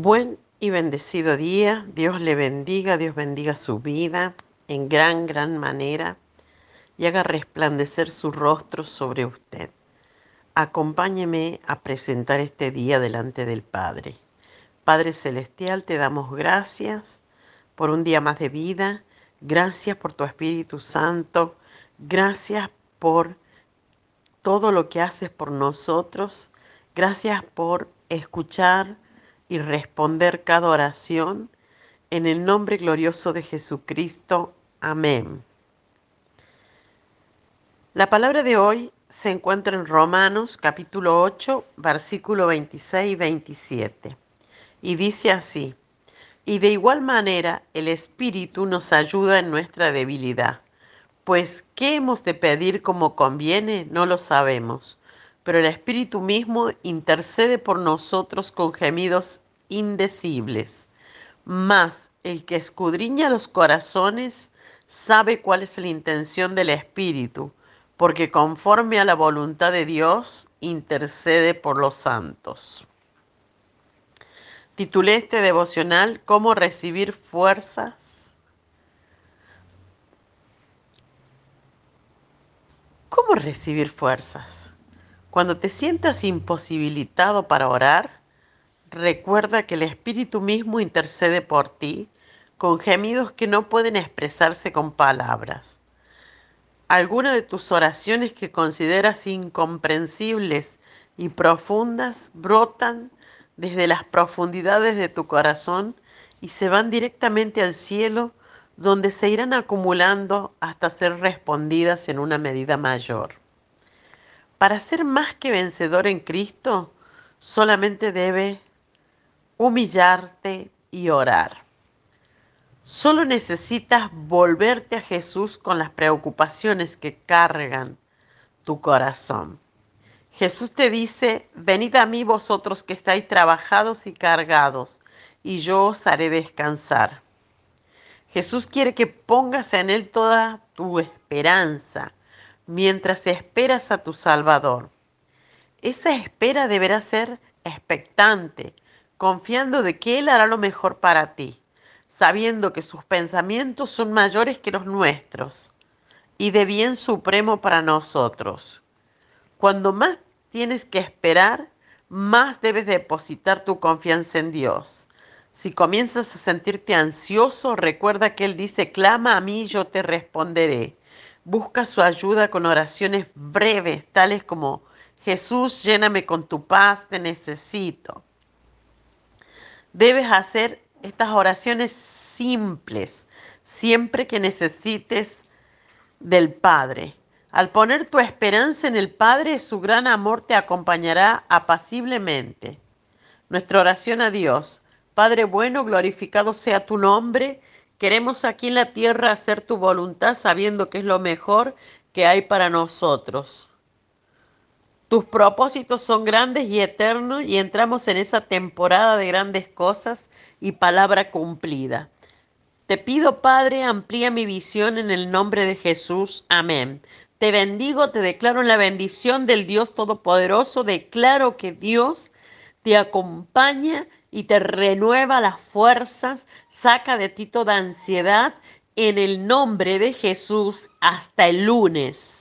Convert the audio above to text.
Buen y bendecido día. Dios le bendiga, Dios bendiga su vida en gran, gran manera y haga resplandecer su rostro sobre usted. Acompáñeme a presentar este día delante del Padre. Padre Celestial, te damos gracias por un día más de vida. Gracias por tu Espíritu Santo. Gracias por todo lo que haces por nosotros. Gracias por escuchar y responder cada oración. En el nombre glorioso de Jesucristo. Amén. La palabra de hoy se encuentra en Romanos capítulo 8, versículo 26 y 27. Y dice así, y de igual manera el Espíritu nos ayuda en nuestra debilidad, pues ¿qué hemos de pedir como conviene? No lo sabemos pero el Espíritu mismo intercede por nosotros con gemidos indecibles. Mas el que escudriña los corazones sabe cuál es la intención del Espíritu, porque conforme a la voluntad de Dios intercede por los santos. Titulé este devocional ¿Cómo recibir fuerzas? ¿Cómo recibir fuerzas? Cuando te sientas imposibilitado para orar, recuerda que el Espíritu mismo intercede por ti con gemidos que no pueden expresarse con palabras. Algunas de tus oraciones que consideras incomprensibles y profundas brotan desde las profundidades de tu corazón y se van directamente al cielo donde se irán acumulando hasta ser respondidas en una medida mayor. Para ser más que vencedor en Cristo, solamente debe humillarte y orar. Solo necesitas volverte a Jesús con las preocupaciones que cargan tu corazón. Jesús te dice, venid a mí vosotros que estáis trabajados y cargados, y yo os haré descansar. Jesús quiere que pongas en Él toda tu esperanza, mientras esperas a tu Salvador. Esa espera deberá ser expectante, confiando de que Él hará lo mejor para ti, sabiendo que sus pensamientos son mayores que los nuestros y de bien supremo para nosotros. Cuando más tienes que esperar, más debes depositar tu confianza en Dios. Si comienzas a sentirte ansioso, recuerda que Él dice, clama a mí y yo te responderé Busca su ayuda con oraciones breves, tales como, Jesús, lléname con tu paz, te necesito. Debes hacer estas oraciones simples siempre que necesites del Padre. Al poner tu esperanza en el Padre, su gran amor te acompañará apaciblemente. Nuestra oración a Dios. Padre bueno, glorificado sea tu nombre Queremos aquí en la tierra hacer tu voluntad sabiendo que es lo mejor que hay para nosotros. Tus propósitos son grandes y eternos y entramos en esa temporada de grandes cosas y palabra cumplida. Te pido, Padre, amplía mi visión en el nombre de Jesús. Amén. Te bendigo, te declaro en la bendición del Dios Todopoderoso. Declaro que Dios te acompaña y te renueva las fuerzas, saca de ti toda ansiedad en el nombre de Jesús hasta el lunes.